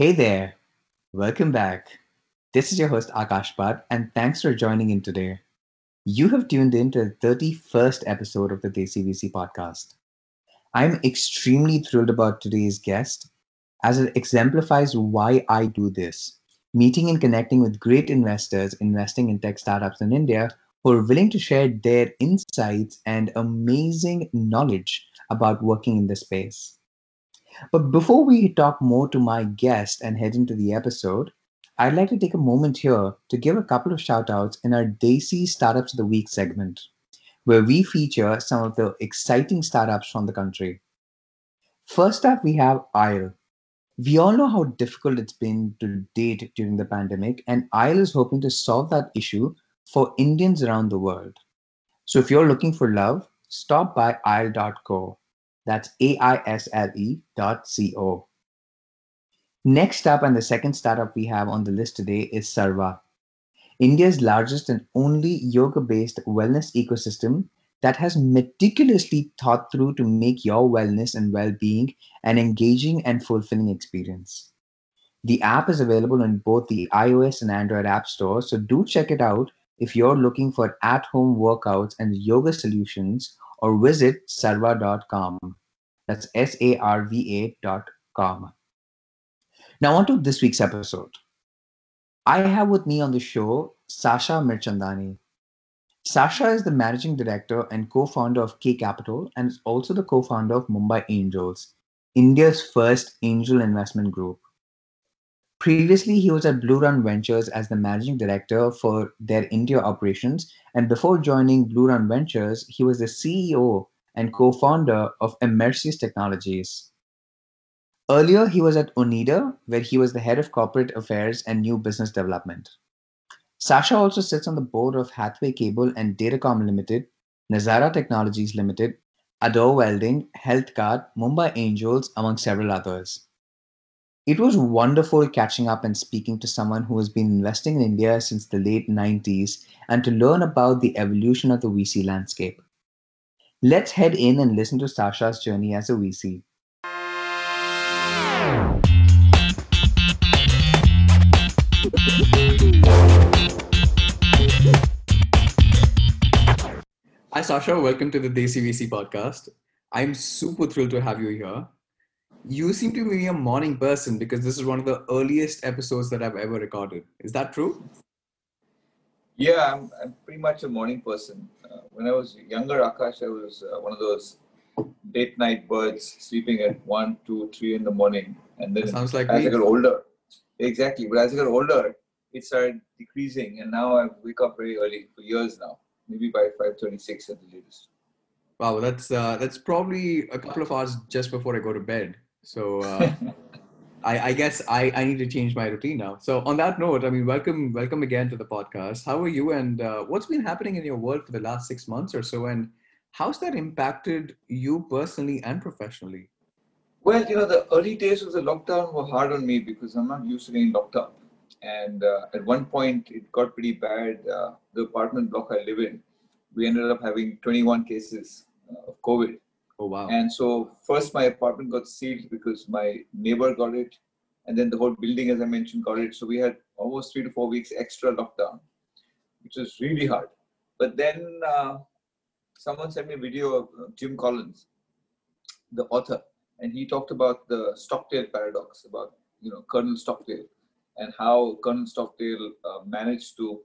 Hey there, welcome back. This is your host Akash Bhat, and thanks for joining in today. You have tuned in to the 31st episode of the Desi VC podcast. I'm extremely thrilled about today's guest as it exemplifies why I do this meeting and connecting with great investors investing in tech startups in India who are willing to share their insights and amazing knowledge about working in this space. But before we talk more to my guest and head into the episode, I'd like to take a moment here to give a couple of shout outs in our Desi Startups of the Week segment, where we feature some of the exciting startups from the country. First up, we have Aisle. We all know how difficult it's been to date during the pandemic, and Aisle is hoping to solve that issue for Indians around the world. So if you're looking for love, stop by aisle.co that's A-I-S-L-E dot C-O. Next up, and the second startup we have on the list today is Sarva, India's largest and only yoga-based wellness ecosystem that has meticulously thought through to make your wellness and well-being an engaging and fulfilling experience. The app is available in both the iOS and Android app stores, so do check it out if you're looking for at-home workouts and yoga solutions or visit sarva.com. That's S A R V A.com. Now, on to this week's episode. I have with me on the show Sasha Mirchandani. Sasha is the managing director and co founder of Kae Capital and is also the co founder of Mumbai Angels, India's first angel investment group. Previously, he was at Blue Run Ventures as the managing director for their India operations. And before joining Blue Run Ventures, he was the CEO and co founder of Imercius Technologies. Earlier, he was at Onida, where he was the head of corporate affairs and new business development. Sasha also sits on the board of Hathway Cable and Datacom Limited, Nazara Technologies Limited, Ador Welding, HealthKart, Mumbai Angels, among several others. It was wonderful catching up and speaking to someone who has been investing in India since the late 90s and to learn about the evolution of the VC landscape. Let's head in and listen to Sasha's journey as a VC. Hi, Sasha. Welcome to the Desi VC podcast. I'm super thrilled to have you here you seem to be a morning person because this is one of the earliest episodes that I've ever recorded. Is that true? Yeah, I'm, I'm pretty much a morning person. Uh, when I was younger, Akash, I was uh, one of those late night birds sleeping at one, two, three in the morning. And then that sounds like as me. I got older, exactly. But as I got older, it started decreasing, and now I wake up very early for years now, maybe by 5:36 at the latest. Wow, that's uh, that's probably a couple of hours just before I go to bed. So uh, I, I, guess I, I need to change my routine now. So on that note, I mean, welcome welcome again to the podcast. How are you, and uh, what's been happening in your world for the last six months or so, and how's that impacted you personally and professionally? Well, you know, the early days of the lockdown were hard on me because I'm not used to being locked up. And uh, at one point, it got pretty bad. Uh, the apartment block I live in, we ended up having 21 cases uh, of COVID Oh wow! And so first my apartment got sealed because my neighbor got it, and then the whole building, as I mentioned, got it. So we had almost three to four weeks extra lockdown, which was really hard. But then uh, someone sent me a video of Jim Collins, the author, and he talked about the Stockdale paradox, about you know Colonel Stockdale, and how Colonel Stockdale uh, managed to,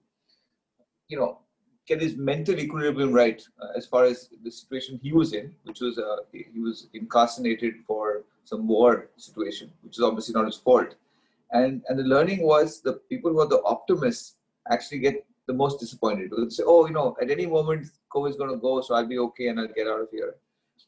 you know, get his mental equilibrium right uh, as far as the situation he was in, which was uh, he was incarcerated for some war situation, which is obviously not his fault. And and the learning was the people who are the optimists actually get the most disappointed they say, oh, you know, at any moment COVID is going to go, so I'll be okay and I'll get out of here.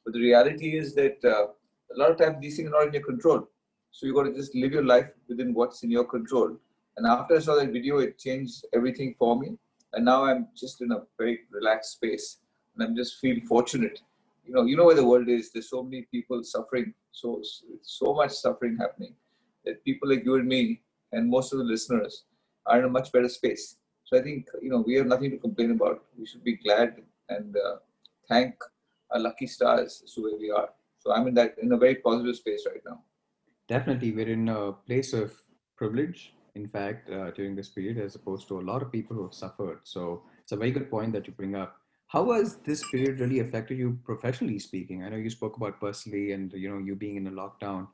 But the reality is that uh, a lot of times these things are not in your control. So you got to just live your life within what's in your control. And after I saw that video, it changed everything for me and now I'm just in a very relaxed space, and I'm just feel fortunate. You know, you know where the world is. There's so many people suffering, so so much suffering happening that people like you and me and most of the listeners are in a much better space. So I think you know we have nothing to complain about. We should be glad and uh, thank our lucky stars as to where we are. So I'm in that in a very positive space right now. Definitely, we're in a place of privilege, in fact, uh, during this period, as opposed to a lot of people who have suffered. So it's a very good point that you bring up. How has this period really affected you professionally speaking? I know you spoke about personally and you know you being in a lockdown.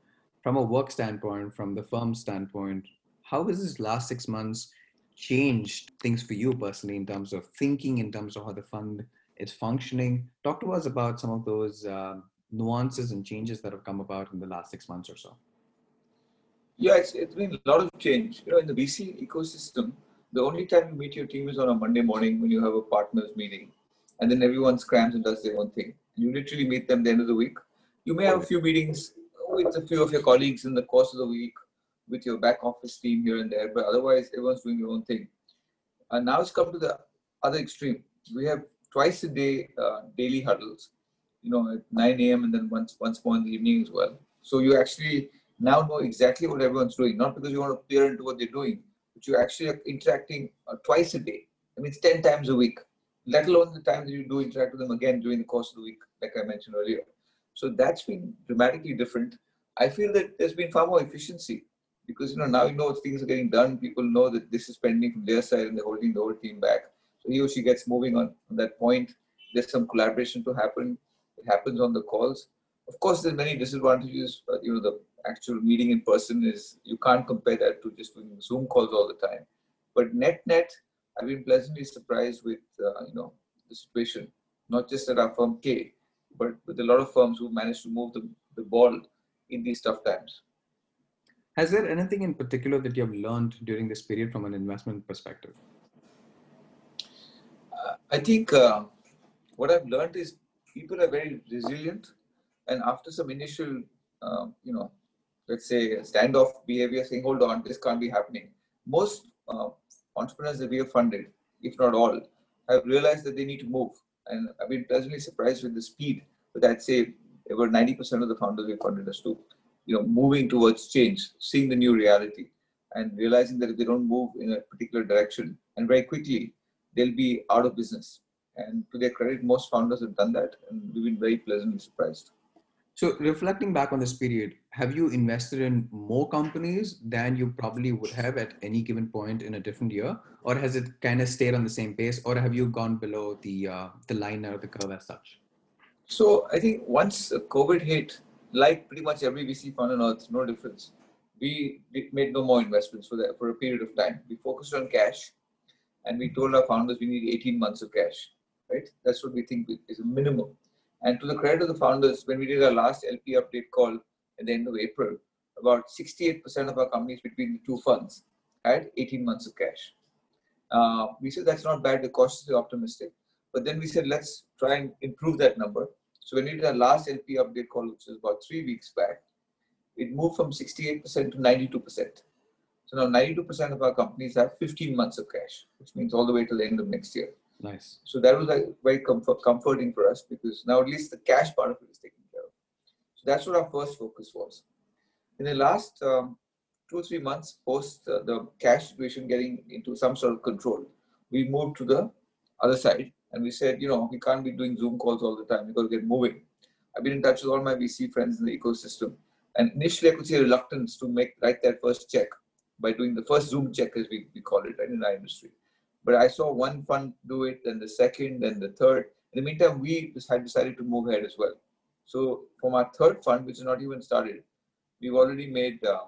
From a work standpoint, from the firm standpoint, how has this last six months changed things for you personally in terms of thinking, in terms of how the fund is functioning? Talk to us about some of those uh, nuances and changes that have come about in the last six months or so. Yeah, it's, it's been a lot of change. You know, in the VC ecosystem, the only time you meet your team is on a Monday morning when you have a partners meeting, and then everyone scrams and does their own thing. You literally meet them the end of the week. You may have a few meetings with a few of your colleagues in the course of the week, with your back office team here and there, but otherwise everyone's doing their own thing. And now it's come to the other extreme. We have twice a day uh, daily huddles, you know, at 9 a.m. and then once once more in the evening as well. So you actually now know exactly what everyone's doing, not because you want to peer into what they're doing, but you actually are interacting uh, twice a day. I mean, it's 10 times a week, let alone the times that you do interact with them again during the course of the week, like I mentioned earlier. So that's been dramatically different. I feel that there's been far more efficiency because you know now you know things are getting done. People know that this is pending from their side and they're holding the whole team back. So he or she gets moving on, on that point. There's some collaboration to happen. It happens on the calls. Of course, there's many disadvantages. But, you know, the actual meeting in person is you can't compare that to just doing Zoom calls all the time. But net net, I've been pleasantly surprised with uh, you know the situation, not just at our firm Kae, but with a lot of firms who managed to move the, the ball in these tough times. Has there anything in particular that you have learned during this period from an investment perspective? Uh, I think uh, what I've learned is people are very resilient, and after some initial, um, you know, let's say standoff behavior saying hold on this can't be happening. Most uh, entrepreneurs that we have funded if not all have realized that they need to move. And i've been pleasantly surprised with the speed but i'd say over 90% of the founders we funded us to you know moving towards change seeing the new reality and realizing that if they don't move in a particular direction and very quickly they'll be out of business. And to their credit most founders have done that and we've been very pleasantly surprised so reflecting back on this period, have you invested in more companies than you probably would have at any given point in a different year, or has it kind of stayed on the same pace, or have you gone below the uh, the line or the curve as such? So I think once COVID hit, like pretty much every VC fund on earth, no difference. We made no more investments for that for a period of time. We focused on cash, and we told our founders we need 18 months of cash. Right, that's what we think is a minimum and to the credit of the founders, when we did our last LP update call at the end of April, about 68% of our companies between the two funds had 18 months of cash. Uh, we said that's not bad, the cautiously optimistic. But then we said, let's try and improve that number. So when we did our last LP update call, which was about three weeks back, it moved from 68% to 92%. So now 92% of our companies have 15 months of cash, which means all the way to the end of next year. Nice. So that was like very comfort, comforting for us because now at least the cash part of it is taken care of. So that's what our first focus was. In the last um, two or three months post uh, the cash situation getting into some sort of control, we moved to the other side and we said, you know, we can't be doing Zoom calls all the time. We got to get moving. I've been in touch with all my VC friends in the ecosystem, and initially I could see a reluctance to make write that first check by doing the first Zoom check, as we, we call it right, in our industry. But I saw one fund do it, then the second, then the third. In the meantime, we had decided to move ahead as well. So from our third fund, which is not even started, we've already made uh,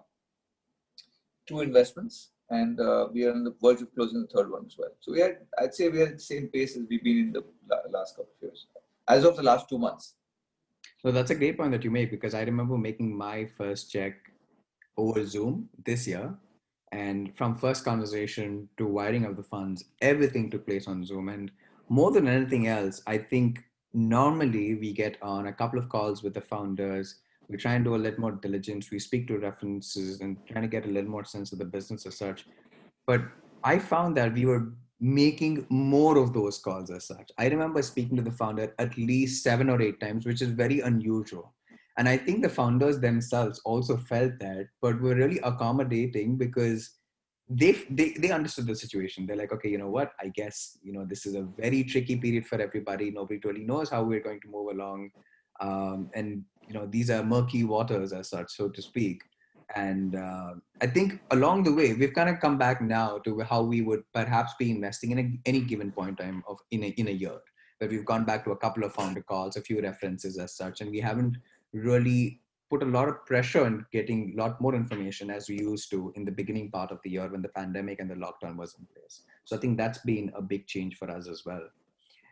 two investments, and uh, we are on the verge of closing the third one as well. So we had, I'd say, we are at the same pace as we've been in the last couple of years, as of the last two months. So that's a great point that you make because I remember making my first check over Zoom this year and from first conversation to wiring of the funds everything took place on zoom. And more than anything else i think normally we get on a couple of calls with the founders. We try and do a little more diligence. We speak to references and trying to get a little more sense of the business as such. But i found that we were making more of those calls as such. I remember speaking to the founder at least seven or eight times which is very unusual and I think the founders themselves also felt that, but were really accommodating because they, they they understood the situation. They're like, okay, you know what? I guess you know this is a very tricky period for everybody. Nobody really knows how we're going to move along, um, and you know these are murky waters as such, so to speak. And uh, I think along the way, we've kind of come back now to how we would perhaps be investing in a, any given point time of in a, in a year. But we've gone back to a couple of founder calls, a few references as such, and we haven't really put a lot of pressure on getting a lot more information as we used to in the beginning part of the year when the pandemic and the lockdown was in place. So I think that's been a big change for us as well.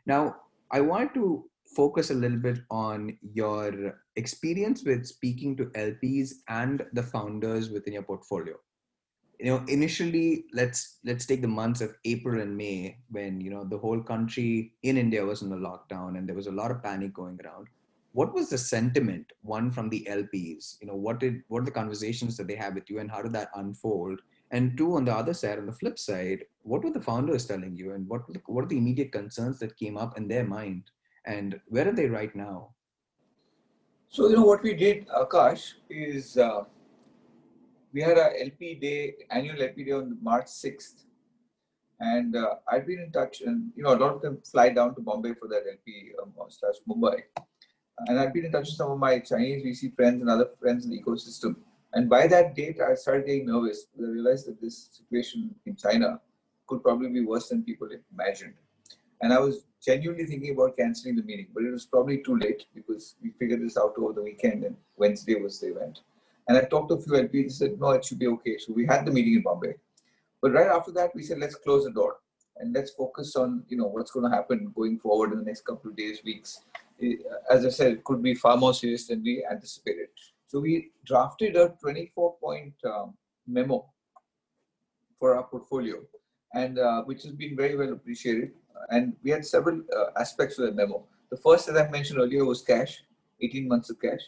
Now, I want to focus a little bit on your experience with speaking to LPs and the founders within your portfolio. You know, initially, let's let's take the months of April and May when you know the whole country in India was in a lockdown and there was a lot of panic going around. What was the sentiment one from the LPs? You know, what did what are the conversations that they have with you, and how did that unfold? And two, on the other side, on the flip side, what were the founders telling you, and what what are the immediate concerns that came up in their mind, and where are they right now? So you know what we did, Akash, is uh, we had a LP day, annual LP day on March sixth, and uh, I've been in touch, and you know a lot of them fly down to Bombay for that LP um, slash Mumbai, and I've been in touch with some of my Chinese VC friends and other friends in the ecosystem and by that date, I started getting nervous because I realized that this situation in China could probably be worse than people imagined. And I was genuinely thinking about canceling the meeting, but it was probably too late because we figured this out over the weekend and Wednesday was the event. And I talked to a few LPs, they said, no, it should be okay. So we had the meeting in Bombay. But right after that, we said, let's close the door and let's focus on, you know, what's going to happen going forward in the next couple of days, weeks. As I said, could be far more serious than we anticipated. So we drafted a 24 point um, memo for our portfolio, and uh, which has been very well appreciated. And we had several uh, aspects of the memo. The first, as I mentioned earlier, was cash, 18 months of cash.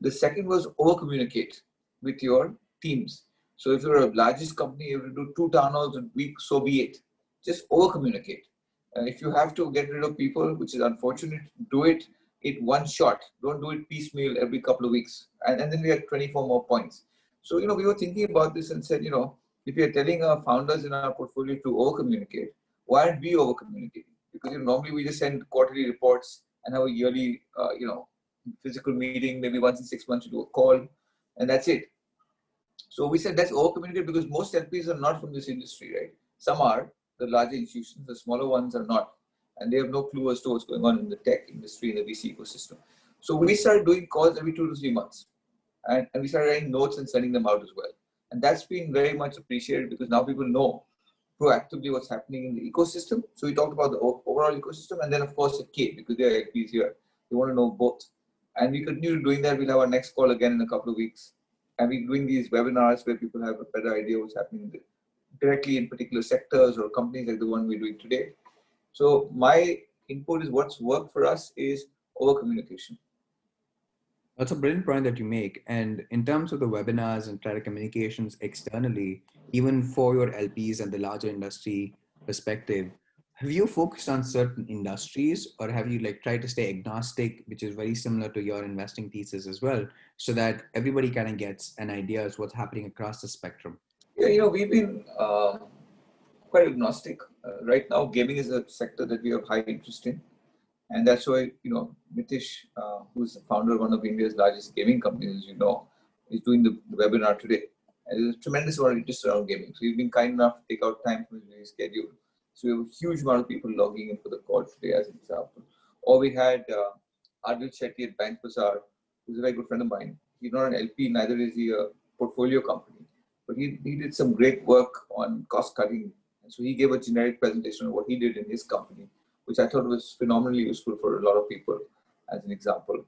The second was over communicate with your teams. So if you're a largest company, you have to do two town halls a week, so be it. Just over communicate. If you have to get rid of people, which is unfortunate, do it it one shot. Don't do it piecemeal every couple of weeks. And, and then we had 24 more points. So, you know, we were thinking about this and said, you know, if we are telling our founders in our portfolio to over communicate, why aren't we over communicating? Because you know, normally we just send quarterly reports and have a yearly, uh, you know, physical meeting, maybe once in six months to do a call, and that's it. So we said let's over communicate because most LPs are not from this industry, right? Some are, the larger institutions, the smaller ones are not and they have no clue as to what's going on in the tech industry in the VC ecosystem. So we started doing calls every two to three months, and, and we started writing notes and sending them out as well. And that's been very much appreciated because now people know proactively what's happening in the ecosystem. So we talked about the overall ecosystem, and then of course at Kae because they are LPs here, they want to know both. And we continue doing that. We'll have our next call again in a couple of weeks, and we're doing these webinars where people have a better idea what's happening directly in particular sectors or companies like the one we're doing today. So my input is what's worked for us is over communication. That's a brilliant point that you make. And in terms of the webinars and credit communications externally, even for your LPs and the larger industry perspective, have you focused on certain industries or have you like tried to stay agnostic, which is very similar to your investing thesis as well, so that everybody kind of gets an idea as what's happening across the spectrum? Yeah, you know, we've been uh, quite agnostic. Uh, right now, gaming is a sector that we have high interest in. And that's why, you know, Nitish, uh, who's the founder of one of India's largest gaming companies, you know, is doing the, the webinar today. And there's a tremendous amount of interest around gaming. So he's been kind enough to take out time from his schedule. So we have a huge amount of people logging in for the call today, as an example. Or we had uh, Adil Shetty at BankBazaar, who's a very good friend of mine. He's not an LP, neither is he a portfolio company. But he, he did some great work on cost cutting and so he gave a generic presentation of what he did in his company, which I thought was phenomenally useful for a lot of people as an example.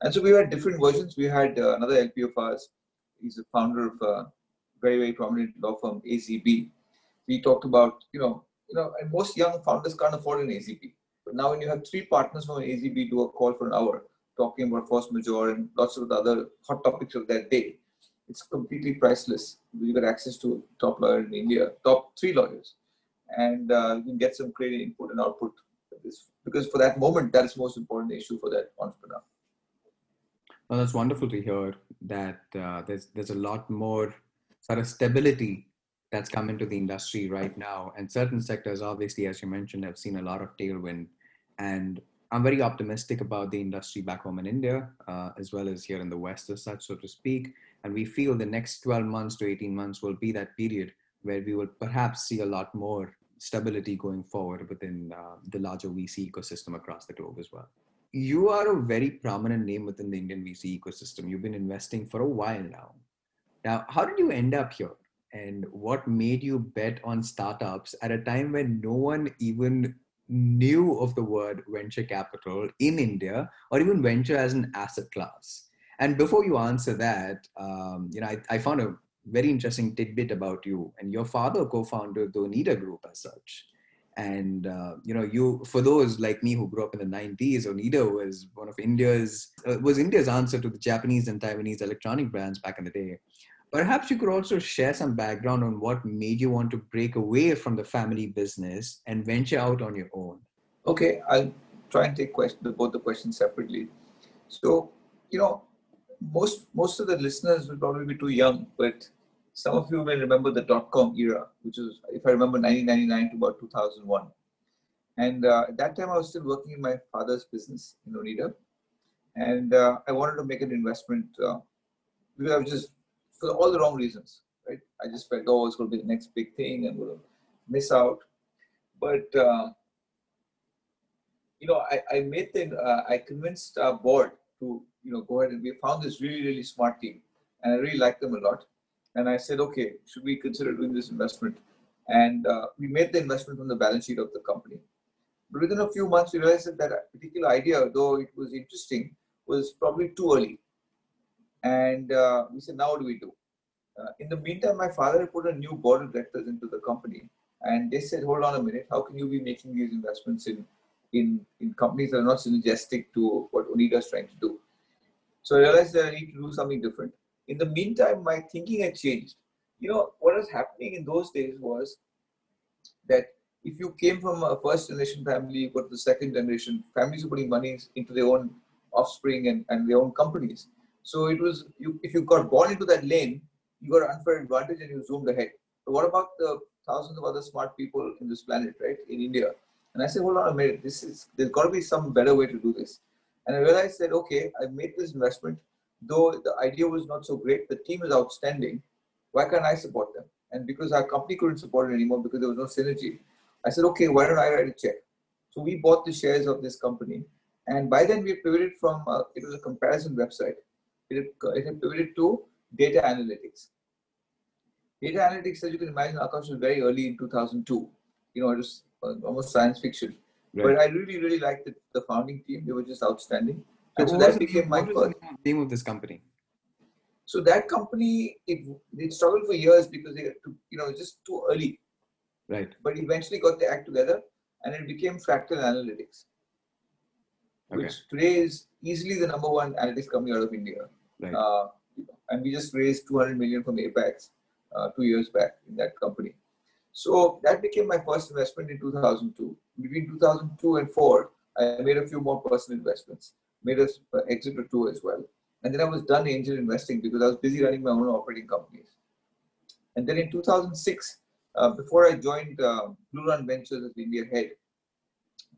And so we had different versions. We had uh, another LP of ours. He's a founder of a very, very prominent law firm, AZB. We talked about, you know, you know, and most young founders can't afford an AZB. But now when you have three partners from an AZB do a call for an hour, talking about force majeure and lots of the other hot topics of that day, it's completely priceless. You get access to top lawyer in India, top three lawyers, and uh, you can get some great input and output. Because for that moment, that is most important issue for that entrepreneur. Well, that's wonderful to hear that uh, there's there's a lot more sort of stability that's come into the industry right now, and certain sectors, obviously, as you mentioned, have seen a lot of tailwind. And I'm very optimistic about the industry back home in India, uh, as well as here in the West, as such, so to speak. And we feel the next 12 months to 18 months will be that period where we will perhaps see a lot more stability going forward within uh, the larger VC ecosystem across the globe as well. You are a very prominent name within the Indian VC ecosystem. You've been investing for a while now. Now, how did you end up here? And what made you bet on startups at a time when no one even knew of the word venture capital in India or even venture as an asset class? And before you answer that, um, you know, I, I found a very interesting tidbit about you and your father co-founded the Onida Group as such. And uh, you know, you for those like me who grew up in the '90s, Onida was one of India's uh, was India's answer to the Japanese and Taiwanese electronic brands back in the day. Perhaps you could also share some background on what made you want to break away from the family business and venture out on your own. Okay, I'll try and take question, both the questions separately. So, you know, most most of the listeners will probably be too young, but some of you may remember the dot com era, which is, if I remember, 1999 to about 2001. And uh, at that time, I was still working in my father's business in Onida. And uh, I wanted to make an investment uh, because I was just, for all the wrong reasons, right? I just felt, oh, it's going to be the next big thing and we'll miss out. But, uh, you know, I, I made the, uh, I convinced our board to you know, go ahead and we found this really, really smart team. And I really like them a lot. And I said, okay, should we consider doing this investment? And uh, we made the investment from the balance sheet of the company. But within a few months, we realized that that particular idea, though it was interesting, was probably too early. And uh, we said, now what do we do? Uh, in the meantime, my father put a new board of directors into the company. And they said, hold on a minute, how can you be making these investments in, in, in companies that are not synergistic to what Onida is trying to do? So I realized that I need to do something different. In the meantime, my thinking had changed. You know, what was happening in those days was that if you came from a first generation family, you got the second generation, families were putting money into their own offspring and, and their own companies. So it was, you, if you got born into that lane, you got an unfair advantage and you zoomed ahead. But what about the thousands of other smart people in this planet, right, in India? And I said, hold on a minute, this is, there's got to be some better way to do this. And I realized that, okay, I made this investment, though the idea was not so great, the team is outstanding. Why can't I support them? And because our company couldn't support it anymore because there was no synergy, I said, okay, why don't I write a check? So we bought the shares of this company. And by then we pivoted from, uh, it was a comparison website. It, it had pivoted to data analytics. Data analytics, as you can imagine, Akash was very early in 2002. You know, it was uh, almost science fiction. Right. But I really, really liked the, the founding team. They were just outstanding. So, so that became my first. name of this company? So that company, it, it struggled for years because they, you know, it was just too early. Right. But eventually got the act together, and it became Fractal Analytics, okay. which today is easily the number one analytics company out of India. Right. Uh, and we just raised 200 million from Apax uh, two years back in that company. So that became my first investment in 2002. Between 2002 and 4, I made a few more personal investments, made a uh, exit or two as well. And then I was done angel investing because I was busy running my own operating companies. And then in 2006, uh, before I joined uh, Blue Run Ventures as India head,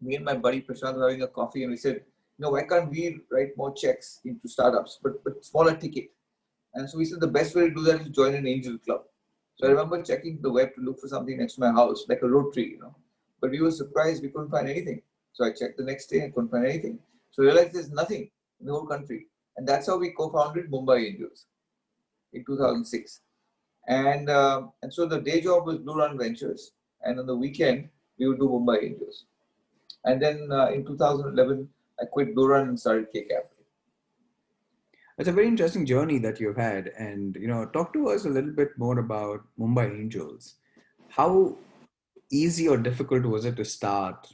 me and my buddy Prashant were having a coffee and we said, you know, why can't we write more checks into startups, but, but smaller ticket? And so we said the best way to do that is join an angel club. So I remember checking the web to look for something next to my house, like a rotary, you know. But we were surprised we couldn't find anything. So I checked the next day, I couldn't find anything. So I realized there's nothing in the whole country. And that's how we co-founded Mumbai Angels in 2006. And uh, and so the day job was Blue Run Ventures, and on the weekend we would do Mumbai Angels. And then uh, in 2011, I quit Run and started Kae Capital it's a very interesting journey that you've had and you know talk to us a little bit more about mumbai angels. How easy or difficult was it to start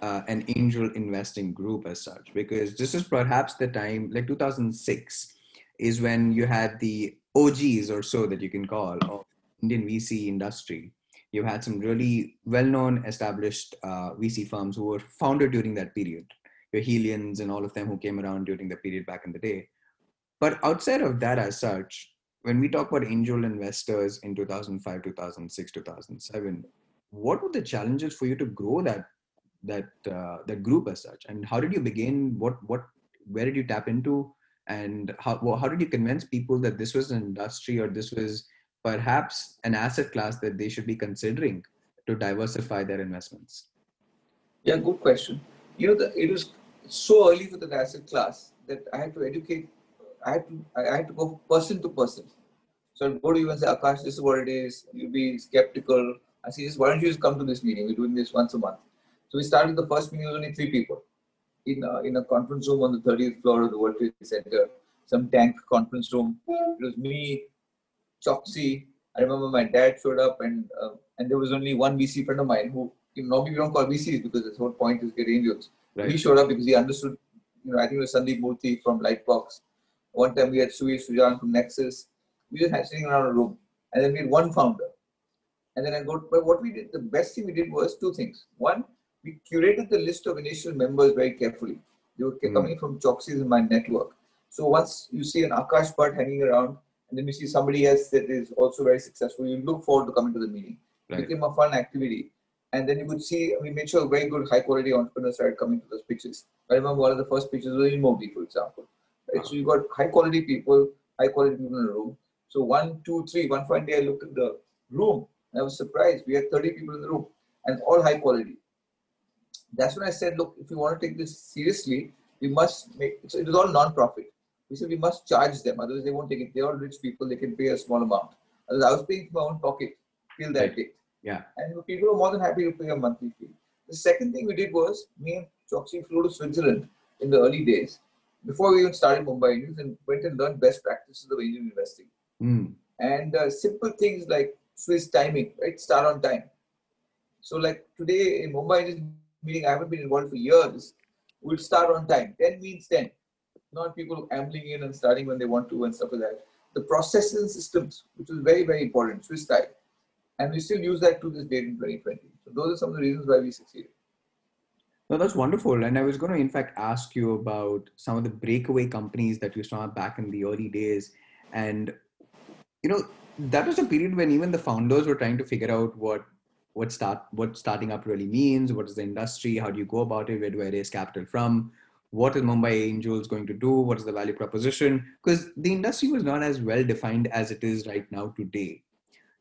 uh, an angel investing group as such? Because this is perhaps the time like 2006 is when you had the og's or so that you can call of indian vc industry. You had some really well-known established uh, vc firms who were founded during that period your helions and all of them who came around during the period back in the day. But outside of that, as such, when we talk about angel investors in 2005, 2006, 2007, what were the challenges for you to grow that that uh, that group as such? And how did you begin? What what where did you tap into? And how well, how did you convince people that this was an industry or this was perhaps an asset class that they should be considering to diversify their investments? Yeah good question. You know the, it was so early for the asset class that i had to educate i had to i had to go person to person so I'd go to you and say akash this is what it is you'll be skeptical i say just why don't you just come to this meeting we're doing this once a month so we started the first meeting with only three people in a, in a conference room on the 30th floor of the World Trade Center, some tank conference room. It was me, Choksi. I remember my dad showed up, and uh, and there was only one VC friend of mine who you know, normally we don't call VCs because the whole point is get angels. Right. He showed up because he understood. You know, I think it was Sandeep Murthy from Lightbox. One time we had Suvir Sujan from Nexus. We just had sitting around a room, and then we had one founder. And then I go, but what we did, the best thing we did was two things. One, we curated the list of initial members very carefully. They were mm. coming from Choksi's in my network. So once you see an Akash Bhat hanging around, and then you see somebody else that is also very successful, you look forward to coming to the meeting. Right. It became a fun activity. And then you would see, we made sure very good, high quality entrepreneurs started coming to those pitches. I remember one of the first pitches was InMobi, for example. Right? So you got high quality people, high quality people in the room. So one, two, three, one fine day I looked at the room and I was surprised. We had 30 people in the room and all high quality that's when I said, look, if you want to take this seriously, we must make so it was all non-profit. We said we must charge them, otherwise they won't take it. They're all rich people, they can pay a small amount. Otherwise, I was paying from my own pocket till that date. Yeah. And people were more than happy to pay a monthly fee. The second thing we did was me and Choksi flew to Switzerland in the early days before we even started Mumbai Angels and went and learned best practices of angel investing. Mm. And uh, simple things like Swiss timing, right? Start on time. So like today in Mumbai Angels meeting I haven't been involved for years, we'll start on time. 10 means 10. Not people ambling in and starting when they want to and stuff like that. The processes and systems, which is very, very important, Swiss style. And we still use that to this date in 2020. So those are some of the reasons why we succeeded. No, that's wonderful. And I was going to, in fact, ask you about some of the breakaway companies that you saw back in the early days. And, you know, that was a period when even the founders were trying to figure out what what start what starting up really means what is the industry how do you go about it where do i raise capital from what is mumbai angels going to do what is the value proposition because the industry was not as well defined as it is right now today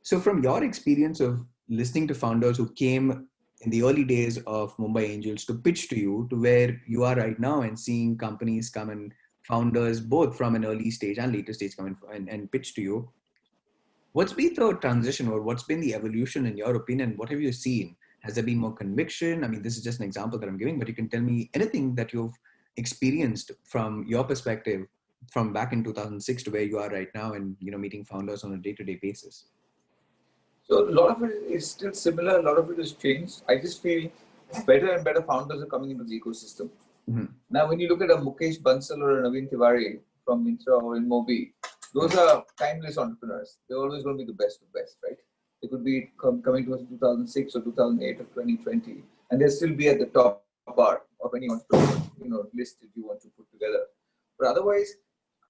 so from your experience of listening to founders who came in the early days of mumbai angels to pitch to you to where you are right now and seeing companies come and founders both from an early stage and later stage come and, and pitch to you What's been the transition or what's been the evolution in your opinion? What have you seen? Has there been more conviction? I mean, this is just an example that I'm giving, but you can tell me anything that you've experienced from your perspective from back in 2006 to where you are right now and you know meeting founders on a day-to-day basis so a lot of it is still similar a lot of it has changed i just feel better and better founders are coming into the ecosystem mm-hmm. now when you look at a mukesh bansal or a naveen tiwari from Myntra or InMobi, those are timeless entrepreneurs. They're always going to be the best of best, right? They could be com- coming to us in 2006 or 2008 or 2020, and they'll still be at the top bar of any entrepreneur, you know, list that you want to put together. But otherwise,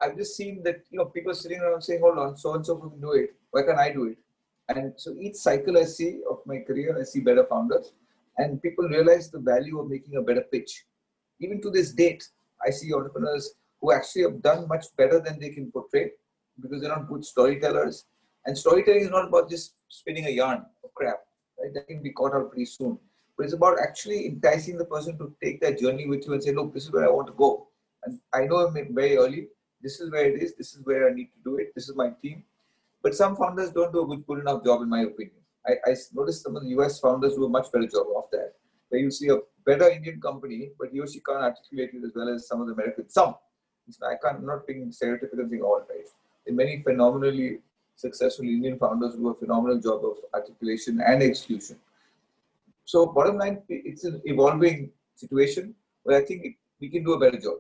I've just seen that you know people sitting around saying, "Hold on, so and so can do it. Why can't I do it?" And so each cycle I see of my career, I see better founders, and people realize the value of making a better pitch. Even to this date, I see entrepreneurs who actually have done much better than they can portray because they're not good storytellers. And storytelling is not about just spinning a yarn of crap, right? That can be caught out pretty soon. But it's about actually enticing the person to take that journey with you and say, look, this is where I want to go. And I know I'm very early, this is where it is, this is where I need to do it, this is my team. But some founders don't do a good, good enough job, in my opinion. I, I noticed some of the US founders do a much better job of that. Where you see a better Indian company, but he or she can't articulate it as well as some of the Americans. Some. I can't, I'm not being stereotypical thing all, right? many phenomenally successful Indian founders do a phenomenal job of articulation and execution. So bottom line, it's an evolving situation where I think we can do a better job.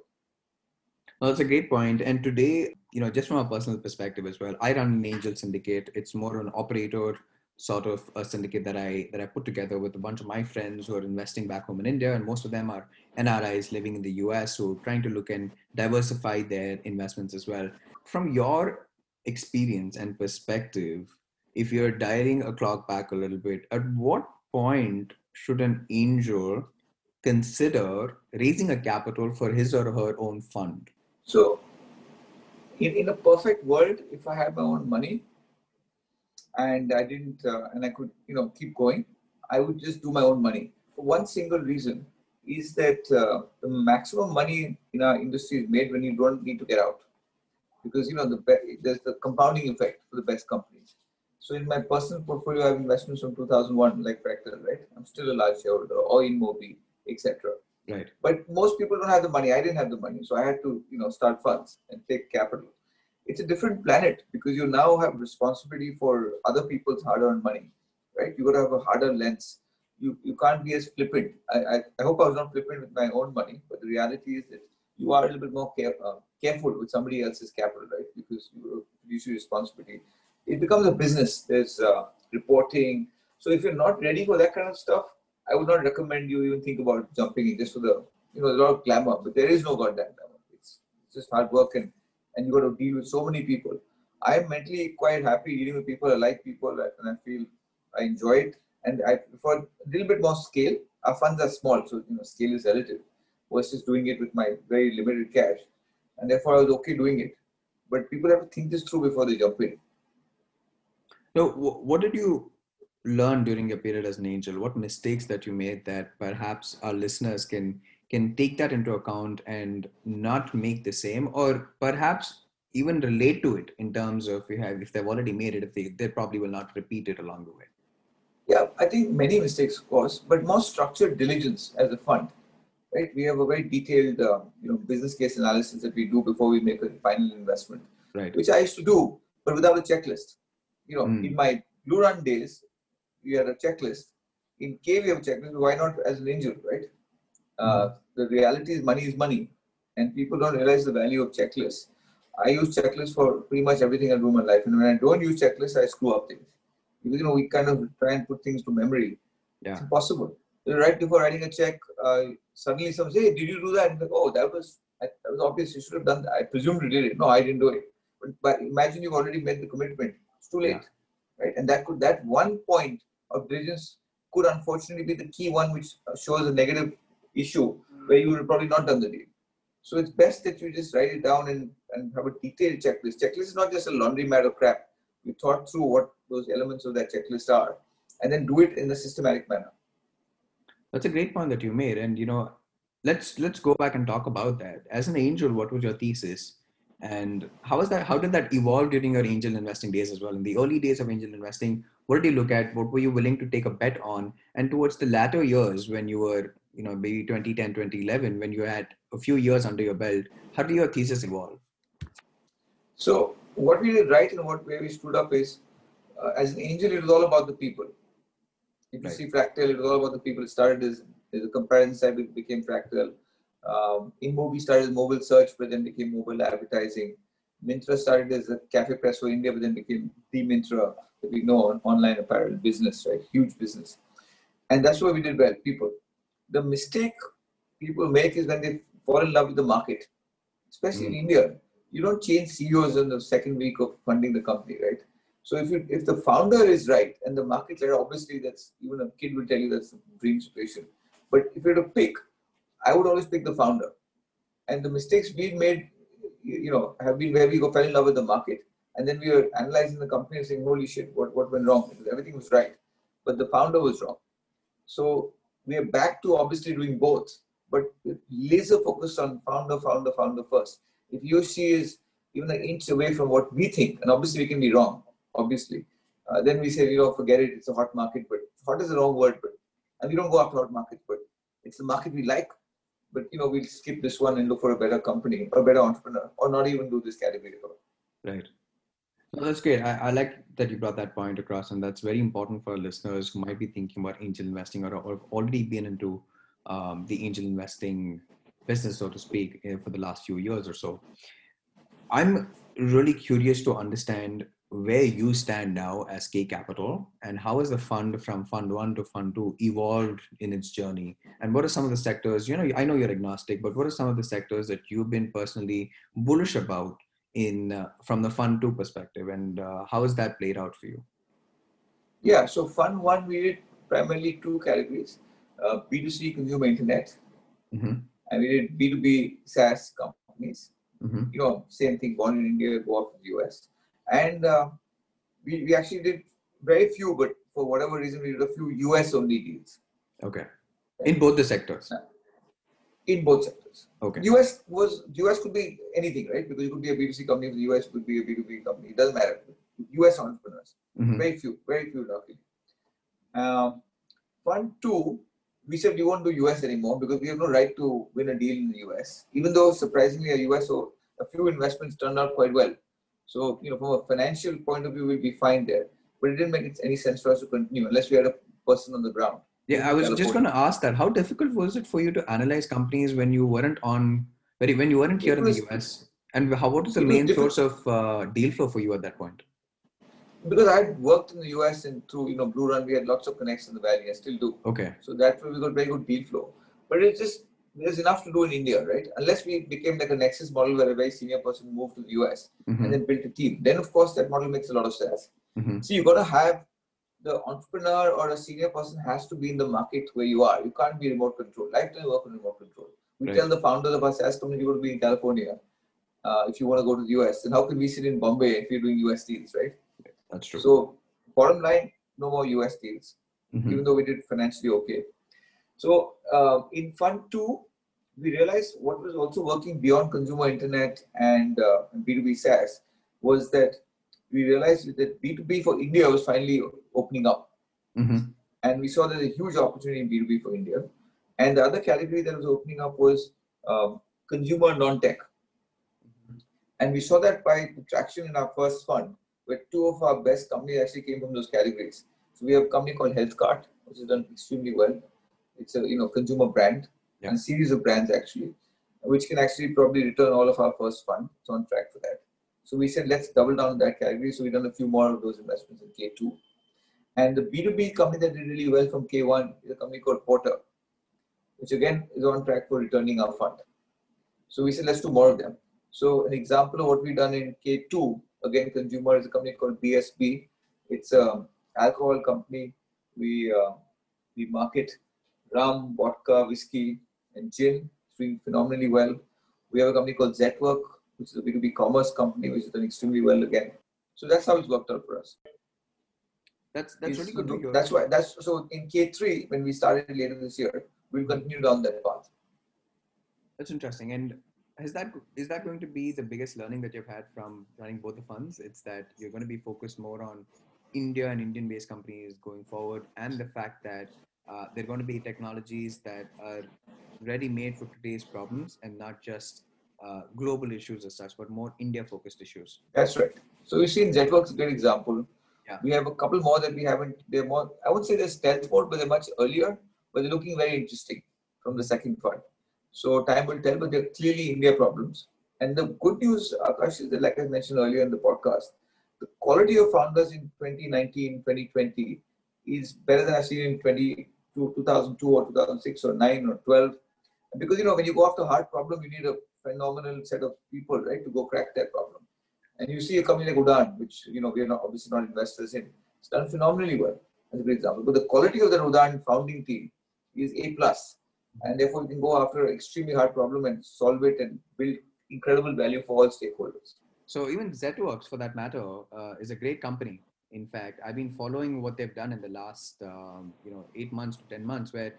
Well, that's a great point. And today, you know, just from a personal perspective as well, I run an angel syndicate. It's more of an operator sort of a syndicate that I that I put together with a bunch of my friends who are investing back home in India, and most of them are NRIs living in the US who are trying to look and diversify their investments as well from your experience and perspective, if you're dialing a clock back a little bit, at what point should an angel consider raising a capital for his or her own fund? So, in, in a perfect world, if I had my own money and I didn't, uh, and I could, you know, keep going, I would just do my own money. For one single reason is that uh, the maximum money in our industry is made when you don't need to get out, because you know the be- there's the compounding effect for the best companies. So in my personal portfolio, I have investments from 2001, like Fractal, right? I'm still a large shareholder, or InMobi, etc. Right. But most people don't have the money. I didn't have the money, so I had to, you know, start funds and take capital. It's a different planet because you now have responsibility for other people's hard-earned money, right? You got to have a harder lens. You you can't be as flippant. I, I, I hope I was not flippant with my own money, but the reality is that you are a little bit more care, uh, careful with somebody else's capital, right? Because you use your responsibility. It becomes a business. There's uh, reporting. So if you're not ready for that kind of stuff, I would not recommend you even think about jumping in just for the, you know, a lot of glamour, but there is no goddamn glamour. It's, it's just hard work and, and you got to deal with so many people. I'm mentally quite happy dealing with people. I like people and I feel I enjoy it. And I prefer a little bit more scale. Our funds are small, so you know scale is relative. Versus doing it with my very limited cash, and therefore I was okay doing it. But people have to think this through before they jump in. So, what did you learn during your period as an angel? What mistakes that you made that perhaps our listeners can can take that into account and not make the same, or perhaps even relate to it in terms of if, have, if they've already made it, if they, they probably will not repeat it along the way. Yeah, I think many mistakes, of course, but more structured diligence as a fund. Right, we have a very detailed, uh, you know, business case analysis that we do before we make a final investment. Right. Which I used to do, but without a checklist. You know, mm. in my blue run days, we had a checklist. In Kae, we have a checklist. Why not as an angel, right? Uh, the reality is money is money, and people don't realize the value of checklists. I use checklists for pretty much everything I do in my life, and when I don't use checklists, I screw up things. Because you know we kind of try and put things to memory. Yeah. It's impossible. Right before writing a check, uh, suddenly someone says, "Hey, did you do that?" And like, "Oh, that was that was obvious. You should have done that. I presumed you did it. No, I didn't do it." But, but imagine you've already made the commitment. It's too late, yeah. right? And that could that one point of diligence could unfortunately be the key one which uh, shows a negative issue where you would probably not done the deal. So it's best that you just write it down and, and have a detailed checklist. Checklist is not just a laundry mat of crap. You thought through what those elements of that checklist are and then do it in a systematic manner. That's a great point that you made. And you know, let's let's go back and talk about that. As an angel, what was your thesis? And how was that how did that evolve during your angel investing days as well? In the early days of angel investing, what did you look at? What were you willing to take a bet on? And towards the latter years when you were, you know, maybe 2010, 2011, when you had a few years under your belt, how did your thesis evolve? So what we did right and what where we stood up is uh, as an angel, it was all about the people. If you right. see Fractal, it was all about the people. It started as, as a comparison site, it became Fractal. Um, InMobi started as mobile search, but then became mobile advertising. Myntra started as a CafePress for India, but then became the Myntra that we know on online apparel business, right? Huge business. And that's why we did well, people. The mistake people make is when they fall in love with the market, especially mm. in India. You don't change CEOs in the second week of funding the company, right? So if you if the founder is right and the market leader, obviously that's even a kid will tell you that's a dream situation. But if you had to pick, I would always pick the founder. And the mistakes we made, you know, have been where we go fell in love with the market. And then we were analyzing the company and saying, holy shit, what, what went wrong? Everything was right. But the founder was wrong. So we are back to obviously doing both, but laser focused on founder, founder, founder first. If or she is even an inch away from what we think, and obviously we can be wrong, obviously. Uh, then we say, you know, forget it, it's a hot market, but hot is the wrong word, but and we don't go after hot markets, but it's the market we like. But you know, we'll skip this one and look for a better company a better entrepreneur, or not even do this category at all. Right. No, that's great. I, I, like that you brought that point across, and that's very important for listeners who might be thinking about angel investing or, or have already been into um, the angel investing business, so to speak, eh, for the last few years or so. I'm really curious to understand where you stand now as Kae Capital and how has the fund from fund one to fund two evolved in its journey? And what are some of the sectors, you know, I know you're agnostic, but what are some of the sectors that you've been personally bullish about in uh, from the fund two perspective and uh, how has that played out for you? Yeah, so fund one, we did primarily two categories. uh, B2C consumer internet, Mhm. and we did B2B SaaS companies. Mhm. You know, same thing, born in India, go out to the US. And uh, we, we actually did very few, but for whatever reason, we did a few US only deals Okay. In both the sectors. in both sectors. Okay. US was US could be anything, right? Because you could be a B2C company the US, could be a B2B company. It doesn't matter. US entrepreneurs, Mhm. very few, very few luckily. Um, fund two, we said we won't do US anymore because we have no right to win a deal in the US. Even though surprisingly, a US so a few investments turned out quite well. So you know, from a financial point of view, we'll be fine there. But it didn't make any sense for us to continue unless we had a person on the ground. Yeah, I was just going to ask that. How difficult was it for you to analyze companies when you weren't on, very when you weren't here It in the US? And how what was the it was main source of uh, deal flow for you at that point? Because I worked in the US and through you know Blue Run, we had lots of connects in the valley. I still do. Okay. So that's where we got very good deal flow. But it's just there's enough to do in India, right? Unless we became like a Nexus model where a very senior person moved to the US Mhm. and then built a team. Then of course that model makes a lot of sense. Mhm. So you got to have the entrepreneur or a senior person has to be in the market where you are. You can't be remote control. Life doesn't work on remote control. We Right. tell the founders of our SaaS company you got to be in California. Uh, if you want to go to the US, then how can we sit in Bombay if you're doing US deals, right? That's true. So bottom line, no more US deals Mhm. even though we did financially okay. So uh, in Fund 2, we realized what was also working beyond consumer internet and uh, B2B SaaS was that we realized that B2B for India was finally opening up. Mhm. And we saw there's a huge opportunity in B2B for India. And the other category that was opening up was um, consumer non-tech. And we saw that by the traction in our first fund, where two of our best companies actually came from those categories. So we have a company called HealthKart, which has done extremely well. It's a you know consumer brand Yeah. a series of brands actually, which can actually probably return all of our first fund. It's on track for that. So we said let's double down on that category. So we've done a few more of those investments in K2. And the B2B company that did really well from K1 is a company called Porter, which again is on track for returning our fund. So we said let's do more of them. So an example of what we've done in K2, again, consumer is a company called BSB. It's a alcohol company. We uh, we market rum, vodka, whiskey, and gin. It's doing phenomenally well. We have a company called Zetwerk, which is a B2B commerce company, which is doing extremely well again. So that's how it's worked out for us. That's that's Is really good to do- hear. That's why that's so in K3 when we started later this year, we'll continue down that path. That's interesting. And has that is that going to be the biggest learning that you've had from running both the funds? It's that you're going to be focused more on India and Indian-based companies going forward, and the fact that uh, they're going to be technologies that are ready-made for today's problems and not just uh, global issues as such, but more India-focused issues. That's right. So we've seen Zetwerk's a great example. Yeah. We have a couple more that we haven't. They're more. I would say they're stealth mode, but they're much earlier. But they're looking very interesting from the second fund. So time will tell. But they're clearly India problems. And the good news, Akash, is that like I mentioned earlier in the podcast, the quality of founders in 2019, 2020 is better than I've seen in 20, 2002 or 2006 or 9 or 12. Because you know when you go after a hard problem, you need a phenomenal set of people, right, to go crack that problem. And you see a company like Udaan, which you know we are not obviously not investors in, it's done phenomenally well. As a great example. But the quality of the Udaan founding team is A plus, and therefore you can go after an extremely hard problem and solve it and build incredible value for all stakeholders. So even Zetwerks, for that matter, uh, is a great company. In fact, I've been following what they've done in the last, um, you know, eight months to ten months. Where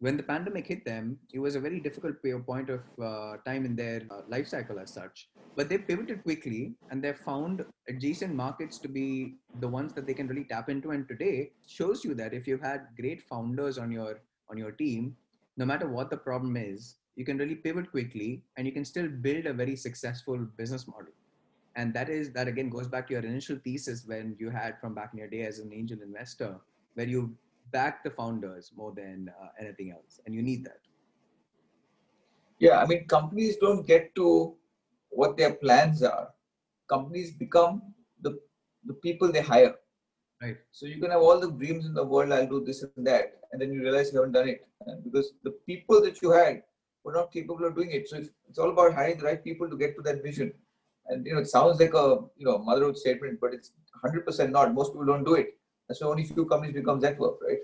when the pandemic hit them, it was a very difficult point of uh, time in their uh, life cycle as such. But they pivoted quickly, and they found adjacent markets to be the ones that they can really tap into. And today shows you that if you've had great founders on your on your team, no matter what the problem is, you can really pivot quickly, and you can still build a very successful business model and that is that again goes back to your initial thesis when you had from back in your day as an angel investor where you back the founders more than uh, anything else and you need that Yeah, I mean, companies don't get to what their plans are. Companies become the the people they hire. Right. So you can have all the dreams in the world. I'll do this and that, and then you realize you haven't done it and because the people that you had were not capable of doing it. So it's, it's all about hiring the right people to get to that vision. And you know, it sounds like a you know motherhood statement, but it's 100% not. Most people don't do it. That's why only few companies become Zetwerk, right?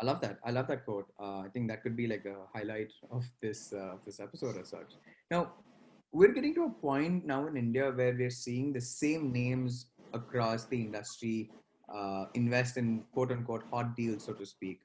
I love that. I love that quote. Uh, I think that could be like a highlight of this uh, this episode as such. Now, we're getting to a point now in India where we're seeing the same names across the industry uh, invest in quote unquote hot deals, so to speak.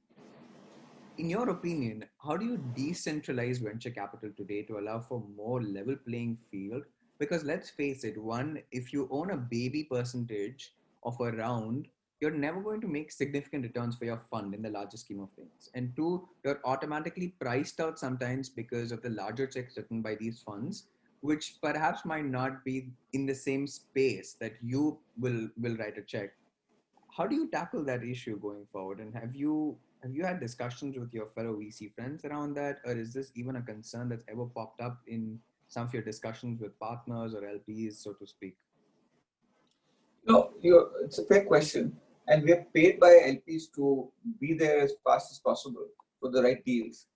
In your opinion, how do you decentralize venture capital today to allow for more level playing field? Because let's face it, one, if you own a baby percentage of a round, you're never going to make significant returns for your fund in the larger scheme of things. And two, you're automatically priced out sometimes because of the larger checks written by these funds, which perhaps might not be in the same space that you will will write a check. How do you tackle that issue going forward? And have you have you had discussions with your fellow VC friends around that, or is this even a concern that's ever popped up in some of your discussions with partners or LPs, so to speak? No, it's a fair question. And we're paid by LPs to be there as fast as possible for the right deals,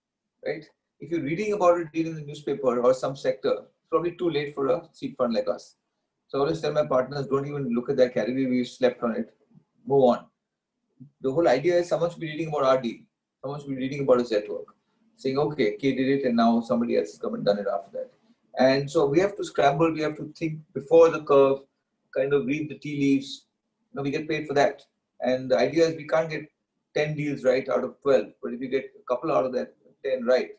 right? If you're reading about a deal in the newspaper or some sector, it's probably too late for a seed fund like us. So I always tell my partners, don't even look at that category. We've slept on it. Move on. The whole idea is someone should be reading about our deal. Someone should be reading about Zetwerk. Saying, okay, Kae did it and now somebody else has come and done it after that. And so we have to scramble, we have to think before the curve, kind of read the tea leaves. You know, we get paid for that. And the idea is we can't get 10 deals right out of 12, but if you get a couple out of that 10 right,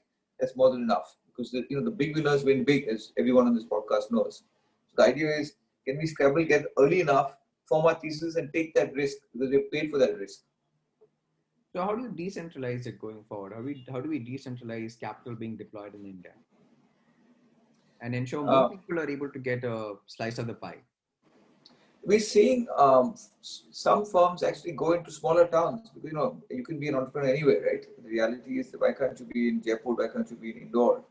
that's more than enough. Because the, you know the big winners win big, as everyone on this podcast knows. So the idea is, can we scramble, get early enough, form our thesis, and take that risk because we're paid for that risk. So how do you decentralize it going forward? How, we, how do we decentralize capital being deployed in India? And ensure more uh, people are able to get a slice of the pie? We're seeing um, some firms actually go into smaller towns. You know, you can be an entrepreneur anywhere, right? The reality is, why can't you be in Jaipur? Why can't you be in Indore?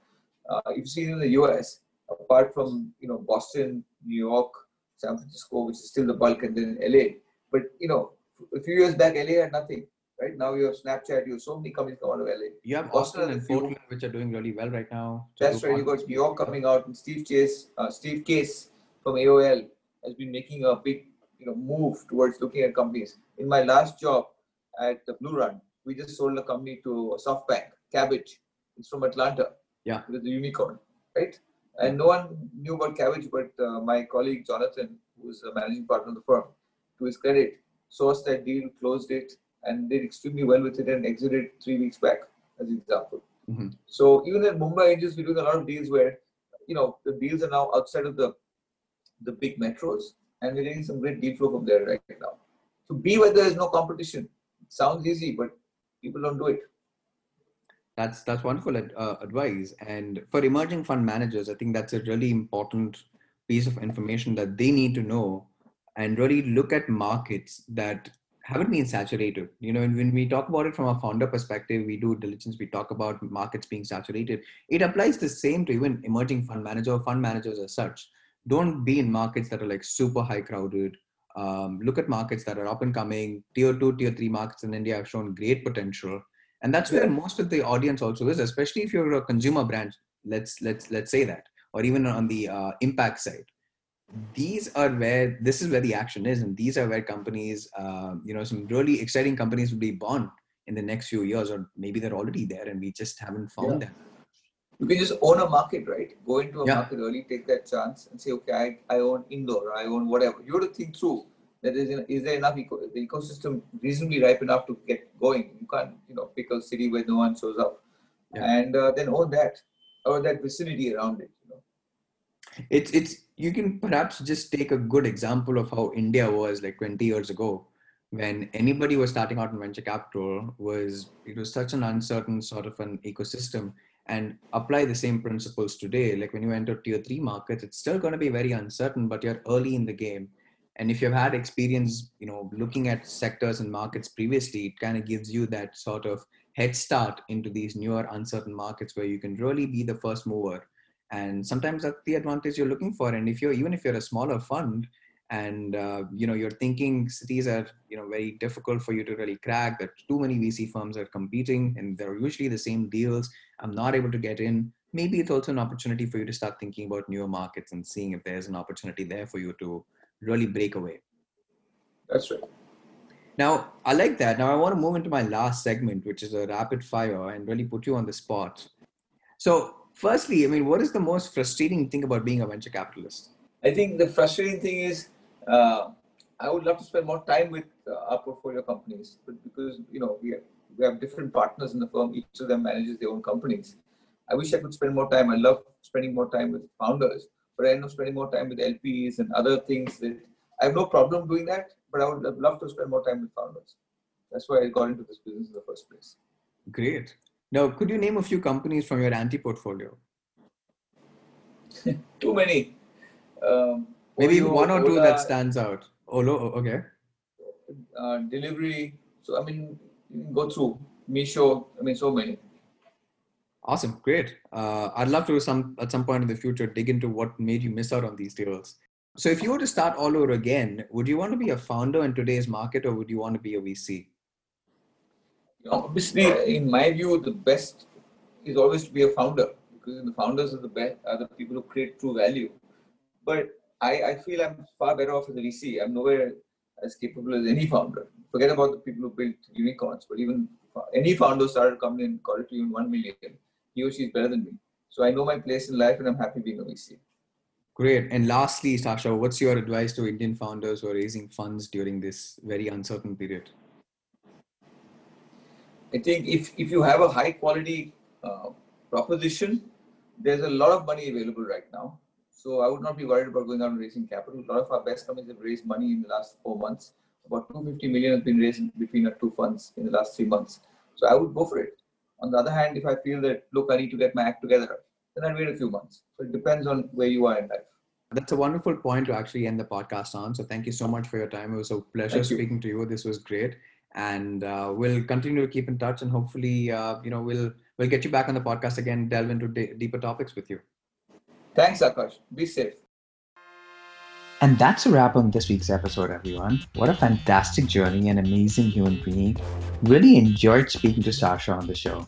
Uh, you've seen in the US, apart from you know Boston, New York, San Francisco, which is still the bulk, and then LA. But you know, a few years back, LA had nothing right? Now you have Snapchat, you have so many companies come out of LA. You have Austin, and Portland, which are doing really well right now. That's right. You got New York coming out, and Steve Chase, uh, Steve Case from AOL has been making a big, you know, move towards looking at companies. In my last job at the Blue Run, we just sold a company to SoftBank, Kabbage. It's from Atlanta. Yeah. With the unicorn, right? And no one knew about Kabbage, but uh, my colleague Jonathan, who's a managing partner of the firm, to his credit, sourced that deal, closed it, and did extremely well with it and exited three weeks back, as an example. Mm-hmm. So even at Mumbai Angels, we're doing a lot of deals where, you know, the deals are now outside of the the big metros, and we're getting some great deal flow from there right now. So be where there is no competition. It sounds easy, but people don't do it. That's that's wonderful uh, advice. And for emerging fund managers, I think that's a really important piece of information that they need to know and really look at markets that haven't been saturated. You know, when we talk about it from a founder perspective, we do diligence, we talk about markets being saturated. It applies the same to even emerging fund manager or fund managers as such. Don't be in markets that are like super high crowded. Um, look at markets that are up and coming. Tier two, tier three markets in India have shown great potential, and that's where most of the audience also is. Especially if you're a consumer brand, let's let's let's say that, or even on the uh, impact side these are where this is where the action is and these are where companies uh, you know some really exciting companies will be born in the next few years or maybe they're already there and we just haven't found yeah. them you can just own a market right go into a yeah. market early take that chance and say okay i, I own Indore i own whatever you have to think through that is, is there enough eco, the ecosystem reasonably ripe enough to get going you can't you know pick a city where no one shows up yeah. and uh, then own that or that vicinity around it it's it's you can perhaps just take a good example of how India was like 20 years ago when anybody was starting out in venture capital was it was such an uncertain sort of an ecosystem and apply the same principles today. Like when you enter tier 3 markets it's still going to be very uncertain but you're early in the game. And if you've had experience you know looking at sectors and markets previously it kind of gives you that sort of head start into these newer uncertain markets where you can really be the first mover and sometimes that's the advantage you're looking for and if you're even if you're a smaller fund and uh, you know you're thinking cities are you know very difficult for you to really crack that too many vc firms are competing and they're usually the same deals i'm not able to get in maybe it's also an opportunity for you to start thinking about newer markets and seeing if there's an opportunity there for you to really break away that's right Now, I like that. Now, I want to move into my last segment, which is a rapid fire and really put you on the spot. So, firstly, I mean, what is the most frustrating thing about being a venture capitalist? I think the frustrating thing is uh, I would love to spend more time with uh, our portfolio companies, but because you know we have, we have different partners in the firm, each of them manages their own companies. I wish I could spend more time. I love spending more time with founders, but I end up spending more time with LPs and other things that I have no problem doing that, but I would love to spend more time with founders. That's why I got into this business in the first place. Great. Now, could you name a few companies from your anti portfolio? Too many. Um, Maybe Olo, one or two that stands out. Olo, okay. Uh, delivery. So, I mean, go through Meesho. I mean, so many. Awesome, great. Uh, I'd love to some at some point in the future dig into what made you miss out on these deals. So, if you were to start all over again, would you want to be a founder in today's market, or would you want to be a VC? Obviously, in my view, the best is always to be a founder because the founders are the best, are the people who create true value. But I, I feel I'm far better off as a VC. I'm nowhere as capable as any founder. Forget about the people who built unicorns, but even any founder started coming in, got it to even one million he or she is better than me. So I know my place in life and I'm happy being a VC. Great. And lastly, Sasha, what's your advice to Indian founders who are raising funds during this very uncertain period? I think if, if you have a high quality uh, proposition, there's a lot of money available right now. So I would not be worried about going out and raising capital. A lot of our best companies have raised money in the last four months. About 250 million has been raised between our two funds in the last three months. So I would go for it. On the other hand, if I feel that, look, I need to get my act together, then I'll wait a few months. So it depends on where you are in life. That's a wonderful point to actually end the podcast on. So thank you so much for your time. It was a pleasure thank speaking you. to you. This was great. And uh, we'll continue to keep in touch and hopefully, uh, you know, we'll, we'll get you back on the podcast again, delve into d- deeper topics with you. Thanks, Akash. Be safe. And that's a wrap on this week's episode, everyone. What a fantastic journey and amazing human being. Really enjoyed speaking to Sasha on the show.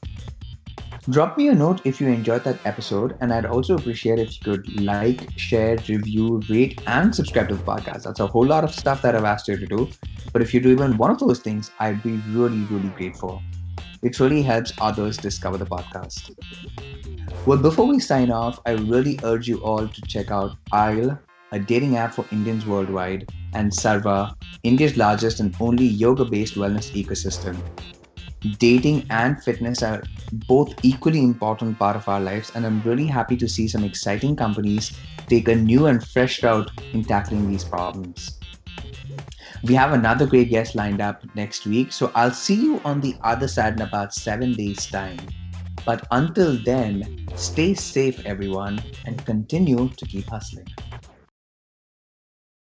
Drop me a note if you enjoyed that episode, and I'd also appreciate if you could like, share, review, rate, and subscribe to the podcast. That's a whole lot of stuff that I've asked you to do. But if you do even one of those things, I'd be really, really grateful. It really helps others discover the podcast. Well, before we sign off, I really urge you all to check out Aisle a dating app for Indians worldwide, and Sarva, India's largest and only yoga based wellness ecosystem. Dating and fitness are both equally important part of our lives, and I'm really happy to see some exciting companies take a new and fresh route in tackling these problems. We have another great guest lined up next week, so I'll see you on the other side in about seven days' time. But until then, stay safe, everyone, and continue to keep hustling.